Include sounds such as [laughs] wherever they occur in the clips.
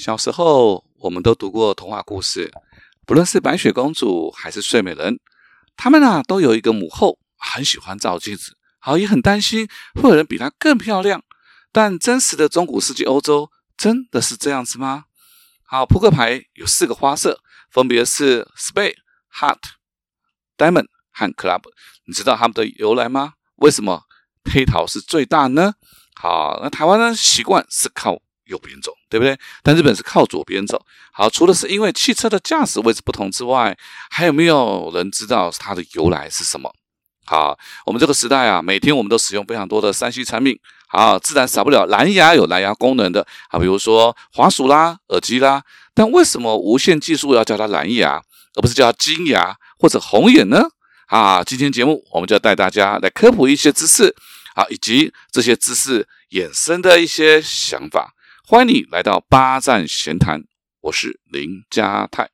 小时候，我们都读过童话故事，不论是白雪公主还是睡美人，他们啊都有一个母后，很喜欢照镜子，好也很担心会有人比她更漂亮。但真实的中古世纪欧洲真的是这样子吗？好，扑克牌有四个花色，分别是 Spade、Heart、Diamond 和 Club。你知道它们的由来吗？为什么黑桃是最大呢？好，那台湾呢习惯是靠。右边走，对不对？但日本是靠左边走。好，除了是因为汽车的驾驶位置不同之外，还有没有人知道它的由来是什么？好，我们这个时代啊，每天我们都使用非常多的三 C 产品，好，自然少不了蓝牙有蓝牙功能的啊，比如说滑鼠啦、耳机啦。但为什么无线技术要叫它蓝牙，而不是叫它金牙或者红眼呢？啊，今天节目我们就要带大家来科普一些知识，啊，以及这些知识衍生的一些想法。欢迎你来到八站闲谈，我是林家泰。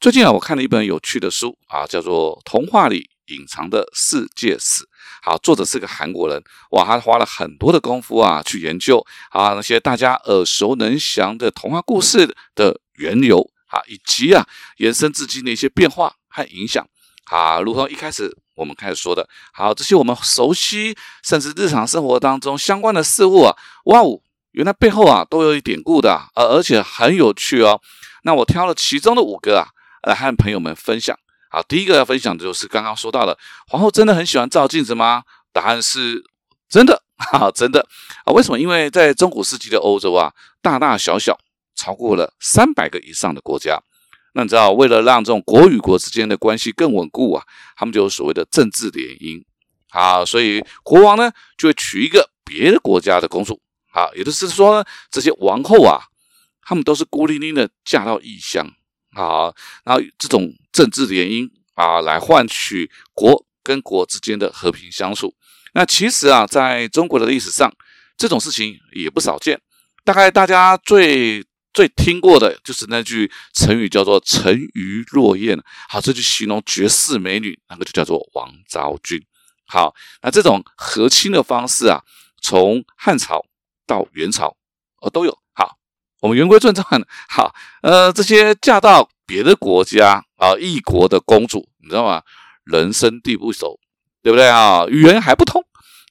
最近啊，我看了一本有趣的书啊，叫做《童话里隐藏的世界史》。好，作者是个韩国人，哇，他花了很多的功夫啊，去研究啊那些大家耳熟能详的童话故事的缘由啊，以及啊延伸至今的一些变化和影响啊，如同一开始我们开始说的，好，这些我们熟悉甚至日常生活当中相关的事物啊，哇哦，原来背后啊都有一典故的，而而且很有趣哦。那我挑了其中的五个啊，来和朋友们分享。好，第一个要分享的就是刚刚说到的，皇后真的很喜欢照镜子吗？答案是真的，[laughs] 哈，真的啊。为什么？因为在中古世纪的欧洲啊，大大小小超过了三百个以上的国家。那你知道，为了让这种国与国之间的关系更稳固啊，他们就有所谓的政治联姻。啊，所以国王呢就会娶一个别的国家的公主。啊，也就是说呢，这些王后啊，他们都是孤零零的嫁到异乡。好，然后这种政治联姻啊，来换取国跟国之间的和平相处。那其实啊，在中国的历史上，这种事情也不少见。大概大家最最听过的就是那句成语，叫做“沉鱼落雁”。好，这句形容绝世美女，那个就叫做王昭君。好，那这种和亲的方式啊，从汉朝到元朝，呃都有。我们言归正传，好，呃，这些嫁到别的国家啊，异国的公主，你知道吗？人生地不熟，对不对啊？语言还不通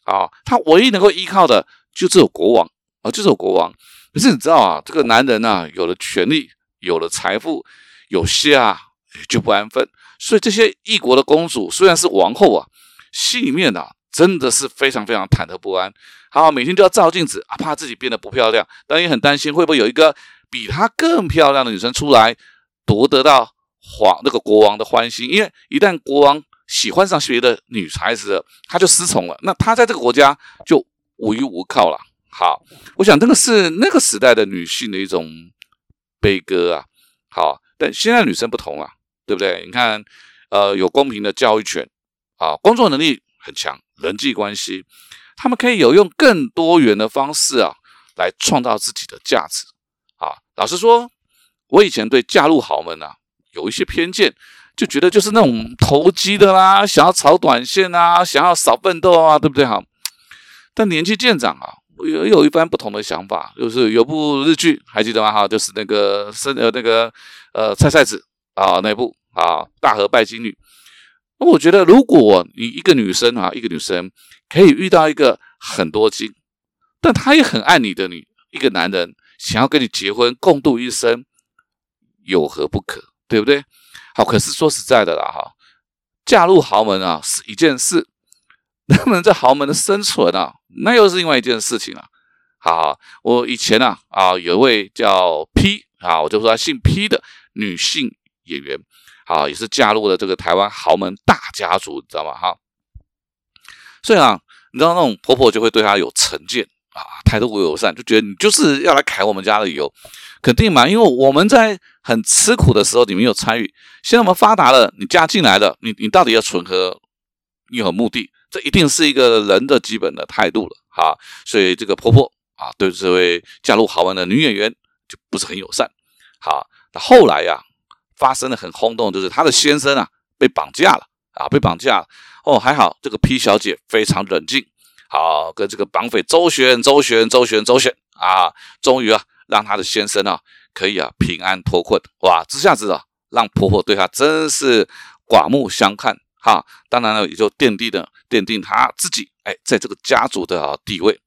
啊，她唯一能够依靠的就只有国王啊，就是有国王。可是你知道啊，这个男人啊，有了权力，有了财富，有些啊就不安分。所以这些异国的公主虽然是王后啊，心里面啊真的是非常非常忐忑不安。好，每天都要照镜子啊，怕自己变得不漂亮，但也很担心会不会有一个比她更漂亮的女生出来夺得到皇那个国王的欢心。因为一旦国王喜欢上别的女孩子，他就失宠了，那他在这个国家就无依无靠了。好，我想这个是那个时代的女性的一种悲歌啊。好，但现在女生不同了，对不对？你看，呃，有公平的教育权啊，工作能力很强，人际关系。他们可以有用更多元的方式啊，来创造自己的价值啊。老实说，我以前对嫁入豪门啊有一些偏见，就觉得就是那种投机的啦，想要炒短线啊，想要少奋斗啊，对不对哈？但年纪渐长啊，也有一番不同的想法。就是有部日剧还记得吗？哈，就是那个生呃那个呃菜菜子啊那部啊大和拜金女。那我觉得，如果你一个女生啊，一个女生。可以遇到一个很多金，但他也很爱你的女一个男人，想要跟你结婚共度一生，有何不可？对不对？好，可是说实在的啦，哈，嫁入豪门啊是一件事，能不能在豪门的生存啊，那又是另外一件事情了。好，我以前啊啊有一位叫 P 啊，我就说姓 P 的女性演员，好，也是嫁入了这个台湾豪门大家族，你知道吗？哈。所以啊，你知道那种婆婆就会对她有成见啊，态度不友善，就觉得你就是要来砍我们家的油，肯定嘛？因为我们在很吃苦的时候，你没有参与。现在我们发达了，你嫁进来了，你你到底要存和你有目的？这一定是一个人的基本的态度了哈。所以这个婆婆啊，对这位嫁入豪门的女演员就不是很友善。好，那后来呀，发生的很轰动，就是她的先生啊被绑架了啊，被绑架。哦，还好这个 P 小姐非常冷静，好跟这个绑匪周旋、周旋、周旋、周旋啊，终于啊让她的先生啊可以啊平安脱困。哇，这下子啊让婆婆对她真是刮目相看哈。当然了，也就奠定了奠定她自己哎在这个家族的地位。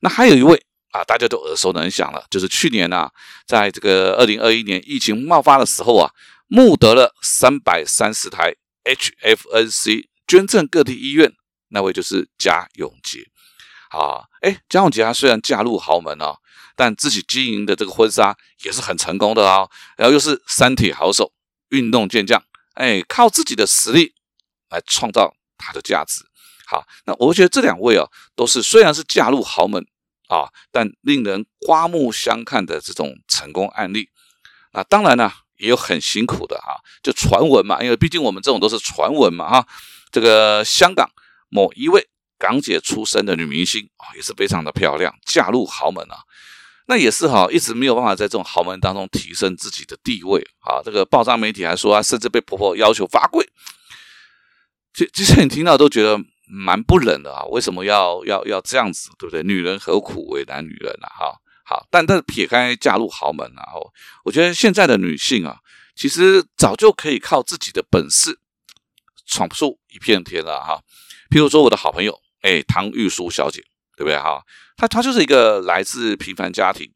那还有一位啊，大家都耳熟能详了，就是去年啊，在这个二零二一年疫情冒发的时候啊，募得了三百三十台 HFNC。捐赠各地医院那位就是贾永杰，啊，哎，贾永杰他虽然嫁入豪门啊，但自己经营的这个婚纱也是很成功的啊，然后又是三铁好手，运动健将，哎，靠自己的实力来创造他的价值。好，那我觉得这两位啊，都是虽然是嫁入豪门啊，但令人刮目相看的这种成功案例。那当然呢，也有很辛苦的哈，就传闻嘛，因为毕竟我们这种都是传闻嘛，哈。这个香港某一位港姐出身的女明星啊，也是非常的漂亮，嫁入豪门啊，那也是哈，一直没有办法在这种豪门当中提升自己的地位啊。这个报章媒体还说啊，甚至被婆婆要求罚跪。其其实你听到都觉得蛮不忍的啊，为什么要要要这样子，对不对？女人何苦为难女人啊？哈，好，但但是撇开嫁入豪门啊，我觉得现在的女性啊，其实早就可以靠自己的本事。闯出一片天了哈，譬如说我的好朋友，哎，唐玉书小姐，对不对哈？她她就是一个来自平凡家庭，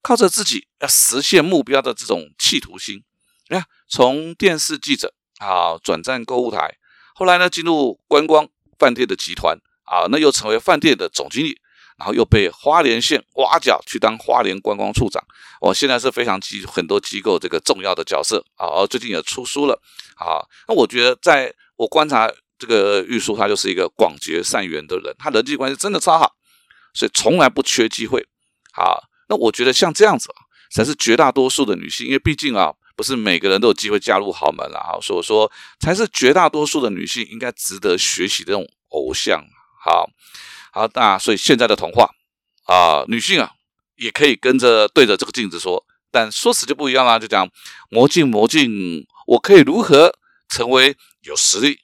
靠着自己要实现目标的这种企图心，你看，从电视记者啊转战购物台，后来呢进入观光饭店的集团啊，那又成为饭店的总经理。然后又被花莲县挖角去当花莲观光处长，我现在是非常机很多机构这个重要的角色啊，最近也出书了啊。那我觉得，在我观察这个玉书，他就是一个广结善缘的人，他人际关系真的超好，所以从来不缺机会。好，那我觉得像这样子，才是绝大多数的女性，因为毕竟啊，不是每个人都有机会嫁入豪门了啊，所以说才是绝大多数的女性应该值得学习的这种偶像。好。好，那所以现在的童话啊，女性啊也可以跟着对着这个镜子说，但说辞就不一样了，就讲魔镜魔镜，我可以如何成为有实力、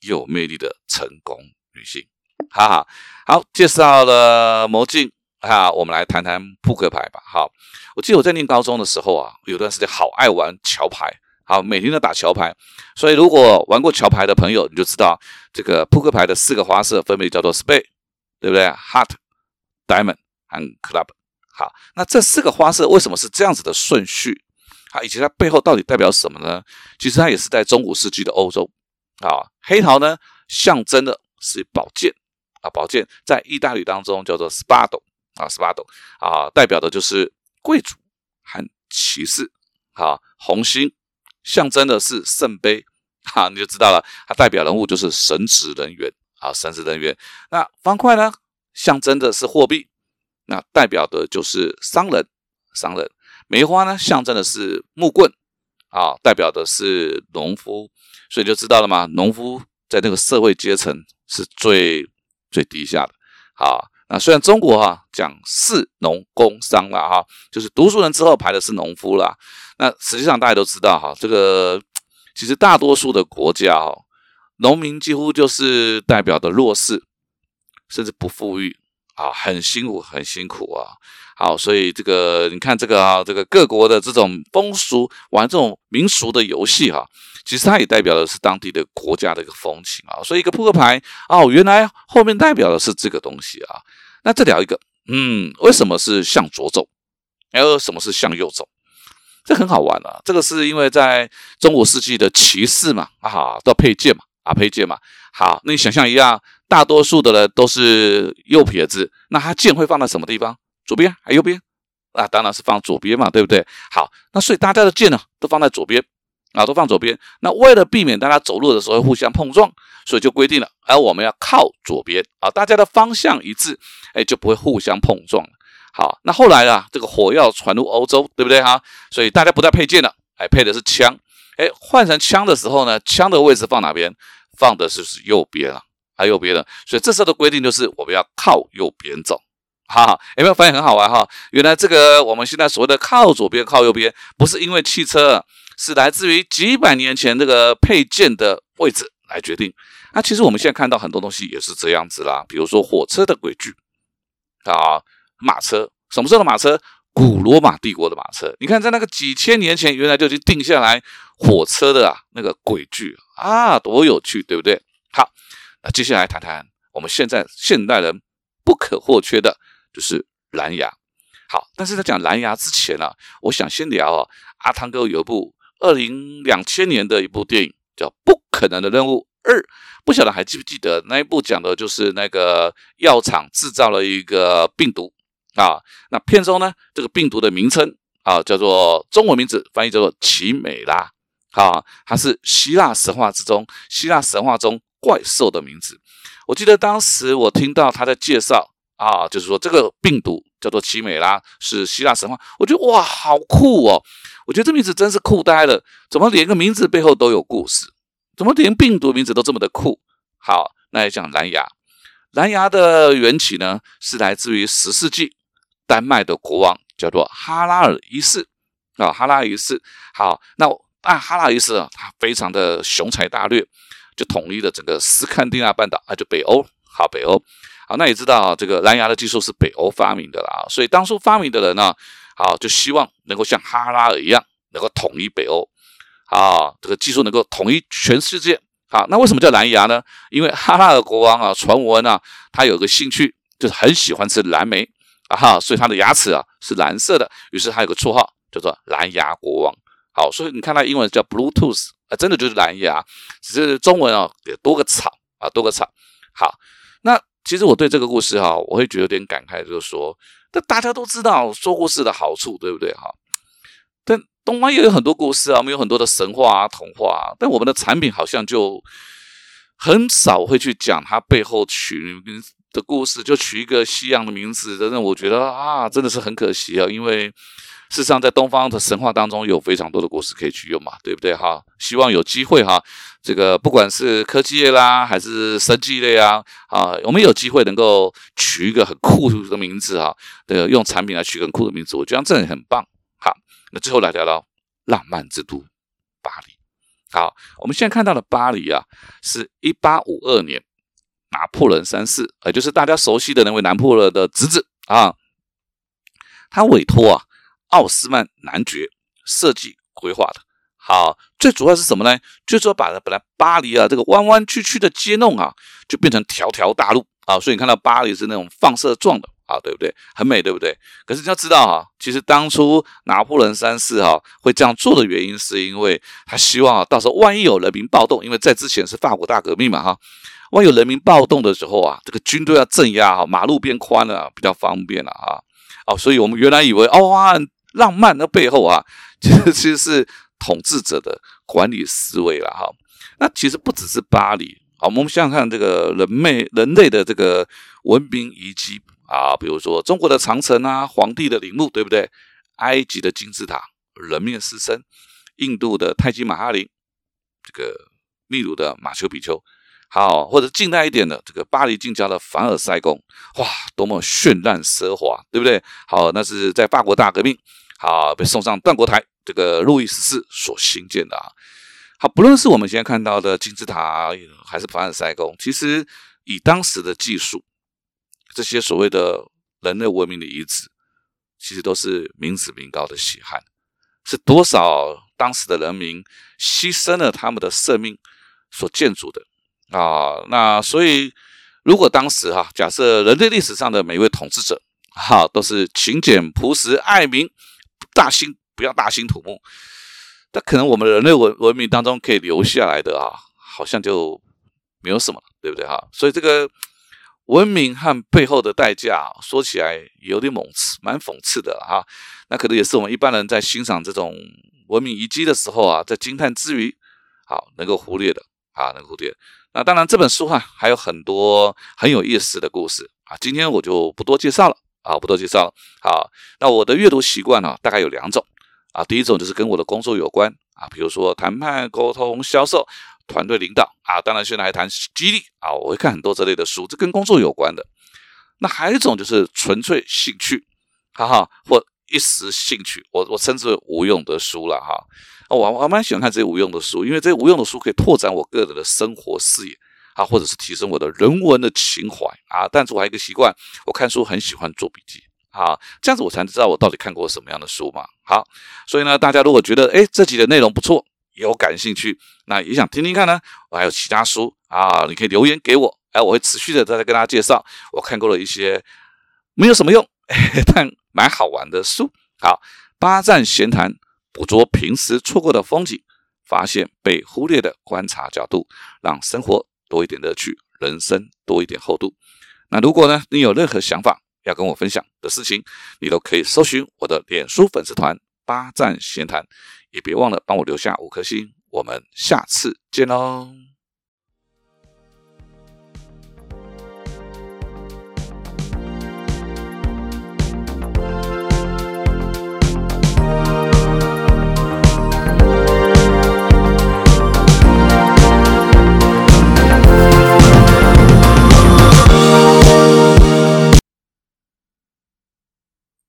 有魅力的成功女性？哈哈，好，介绍了魔镜哈，我们来谈谈扑克牌吧。好，我记得我在念高中的时候啊，有段时间好爱玩桥牌，好，每天都打桥牌。所以如果玩过桥牌的朋友，你就知道这个扑克牌的四个花色分别叫做 spade。对不对？Heart、Diamond 和 Club。好，那这四个花色为什么是这样子的顺序？啊，以及它背后到底代表什么呢？其实它也是在中古世纪的欧洲啊。黑桃呢，象征的是宝剑啊，宝剑在意大利当中叫做 Spado 啊，Spado 啊，代表的就是贵族和骑士。啊，红心象征的是圣杯，哈，你就知道了，它代表人物就是神职人员。啊，神职人员。那方块呢，象征的是货币，那代表的就是商人。商人，梅花呢，象征的是木棍，啊，代表的是农夫。所以就知道了嘛，农夫在那个社会阶层是最最低下的。好，那虽然中国哈讲士农工商了哈，就是读书人之后排的是农夫啦。那实际上大家都知道哈，这个 [tsk] 其实大多数的国家哈。农民几乎就是代表的弱势，甚至不富裕啊，很辛苦，很辛苦啊。好，所以这个你看这个啊，这个各国的这种风俗，玩这种民俗的游戏哈，其实它也代表的是当地的国家的一个风情啊。所以一个扑克牌哦，原来后面代表的是这个东西啊。那再聊一个，嗯，为什么是向左走？还有什么是向右走？这很好玩啊。这个是因为在中古世纪的骑士嘛，啊，都要配剑嘛。啊，配剑嘛，好，那你想象一样，大多数的人都是右撇子，那他剑会放在什么地方？左边还右边？啊，当然是放左边嘛，对不对？好，那所以大家的剑呢，都放在左边，啊，都放左边。那为了避免大家走路的时候互相碰撞，所以就规定了，而我们要靠左边，啊，大家的方向一致，哎，就不会互相碰撞。好，那后来啊，这个火药传入欧洲，对不对哈？所以大家不再配剑了，哎，配的是枪。哎，换成枪的时候呢，枪的位置放哪边？放的是是右边啊，啊右边的。所以这时候的规定就是我们要靠右边走哈，有没有发现很好玩哈？原来这个我们现在所谓的靠左边、靠右边，不是因为汽车，是来自于几百年前这个配件的位置来决定。那其实我们现在看到很多东西也是这样子啦，比如说火车的轨距啊，马车，什么时候的马车？古罗马帝国的马车。你看，在那个几千年前，原来就已经定下来火车的啊那个轨距啊，多有趣，对不对？好，那接下来谈谈我们现在现代人不可或缺的。就是蓝牙，好，但是在讲蓝牙之前呢，我想先聊啊，阿汤哥有一部二零两千年的一部电影叫《不可能的任务二》，不晓得还记不记得那一部讲的就是那个药厂制造了一个病毒啊，那片中呢这个病毒的名称啊叫做中文名字翻译叫做奇美拉，啊，它是希腊神话之中希腊神话中怪兽的名字，我记得当时我听到他的介绍。啊，就是说这个病毒叫做奇美拉，是希腊神话。我觉得哇，好酷哦！我觉得这名字真是酷呆了。怎么连个名字背后都有故事？怎么连病毒名字都这么的酷？好，那也讲蓝牙。蓝牙的缘起呢，是来自于十世纪丹麦的国王叫做哈拉尔一世啊，哈拉尔一世。好，那啊，哈拉尔一世啊，他非常的雄才大略，就统一了整个斯堪的纳半岛啊，就北欧。好，北欧。好，那也知道这个蓝牙的技术是北欧发明的啦，所以当初发明的人呢，好就希望能够像哈拉尔一样，能够统一北欧，啊，这个技术能够统一全世界。好，那为什么叫蓝牙呢？因为哈拉尔国王啊，传闻啊，他有个兴趣，就是很喜欢吃蓝莓哈，所以他的牙齿啊是蓝色的，于是他有个绰号叫做蓝牙国王。好，所以你看他英文叫 Bluetooth 啊，真的就是蓝牙，只是中文啊也多个草啊，多个草。好，那。其实我对这个故事哈，我会觉得有点感慨，就是说，那大家都知道说故事的好处，对不对哈？但东方也有很多故事啊，我们有很多的神话啊、童话啊，但我们的产品好像就很少会去讲它背后取的故事，就取一个西洋的名字，真的，我觉得啊，真的是很可惜啊，因为。事实上，在东方的神话当中，有非常多的故事可以去用嘛，对不对哈？希望有机会哈，这个不管是科技类啦，还是生技类啊，啊，我们有机会能够取一个很酷的名字哈，对，用产品来取个酷的名字，我觉得这样很棒。好，那最后来聊聊浪漫之都巴黎。好，我们现在看到的巴黎啊，是一八五二年拿破仑三世，也就是大家熟悉的那位拿破仑的侄子啊，他委托啊。奥斯曼男爵设计规划的，好，最主要是什么呢？就是说把本来巴黎啊这个弯弯曲曲的街弄啊，就变成条条大路啊，所以你看到巴黎是那种放射状的啊，对不对？很美，对不对？可是你要知道啊，其实当初拿破仑三世哈会这样做的原因，是因为他希望啊，到时候万一有人民暴动，因为在之前是法国大革命嘛哈，万有人民暴动的时候啊，这个军队要镇压啊，马路变宽了，比较方便了啊，哦，所以我们原来以为哦。浪漫的背后啊，其 [laughs] 实其实是统治者的管理思维了哈。那其实不只是巴黎啊，我们想想看，这个人类人类的这个文明遗迹啊，比如说中国的长城啊，皇帝的陵墓，对不对？埃及的金字塔，人面狮身；印度的泰姬玛哈陵，这个秘鲁的马丘比丘，好，或者近代一点的这个巴黎近郊的凡尔赛宫，哇，多么绚烂奢华，对不对？好，那是在法国大革命。好，被送上断国台，这个路易十四所兴建的啊。好，不论是我们现在看到的金字塔，还是凡尔赛宫，其实以当时的技术，这些所谓的人类文明的遗址，其实都是民脂民膏的血汗，是多少当时的人民牺牲了他们的生命所建筑的啊。那所以，如果当时哈，假设人类历史上的每一位统治者，哈，都是勤俭朴实爱民。大兴不要大兴土木，但可能我们人类文文明当中可以留下来的啊，好像就没有什么，对不对哈？所以这个文明和背后的代价，说起来有点讽刺，蛮讽刺的哈。那可能也是我们一般人在欣赏这种文明遗迹的时候啊，在惊叹之余，好能够忽略的啊，能够忽略。那当然这本书哈还有很多很有意思的故事啊，今天我就不多介绍了。啊，不多介绍了。好，那我的阅读习惯呢，大概有两种啊。第一种就是跟我的工作有关啊，比如说谈判、沟通、销售、团队领导啊。当然，现在还谈激励啊，我会看很多这类的书，这跟工作有关的。那还有一种就是纯粹兴趣，哈哈，或一时兴趣，我我称之为无用的书了哈。我我蛮喜欢看这些无用的书，因为这些无用的书可以拓展我个人的生活视野啊，或者是提升我的人文的情怀啊。但是我还有一个习惯，我看书很喜欢做笔记啊，这样子我才知道我到底看过什么样的书嘛。好，所以呢，大家如果觉得哎这集的内容不错，有感兴趣，那也想听听看呢，我还有其他书啊，你可以留言给我，哎，我会持续的再来跟大家介绍我看过了一些没有什么用 [laughs] 但蛮好玩的书。好，八站闲谈。捕捉平时错过的风景，发现被忽略的观察角度，让生活多一点乐趣，人生多一点厚度。那如果呢，你有任何想法要跟我分享的事情，你都可以搜寻我的脸书粉丝团“八站闲谈”，也别忘了帮我留下五颗星。我们下次见喽！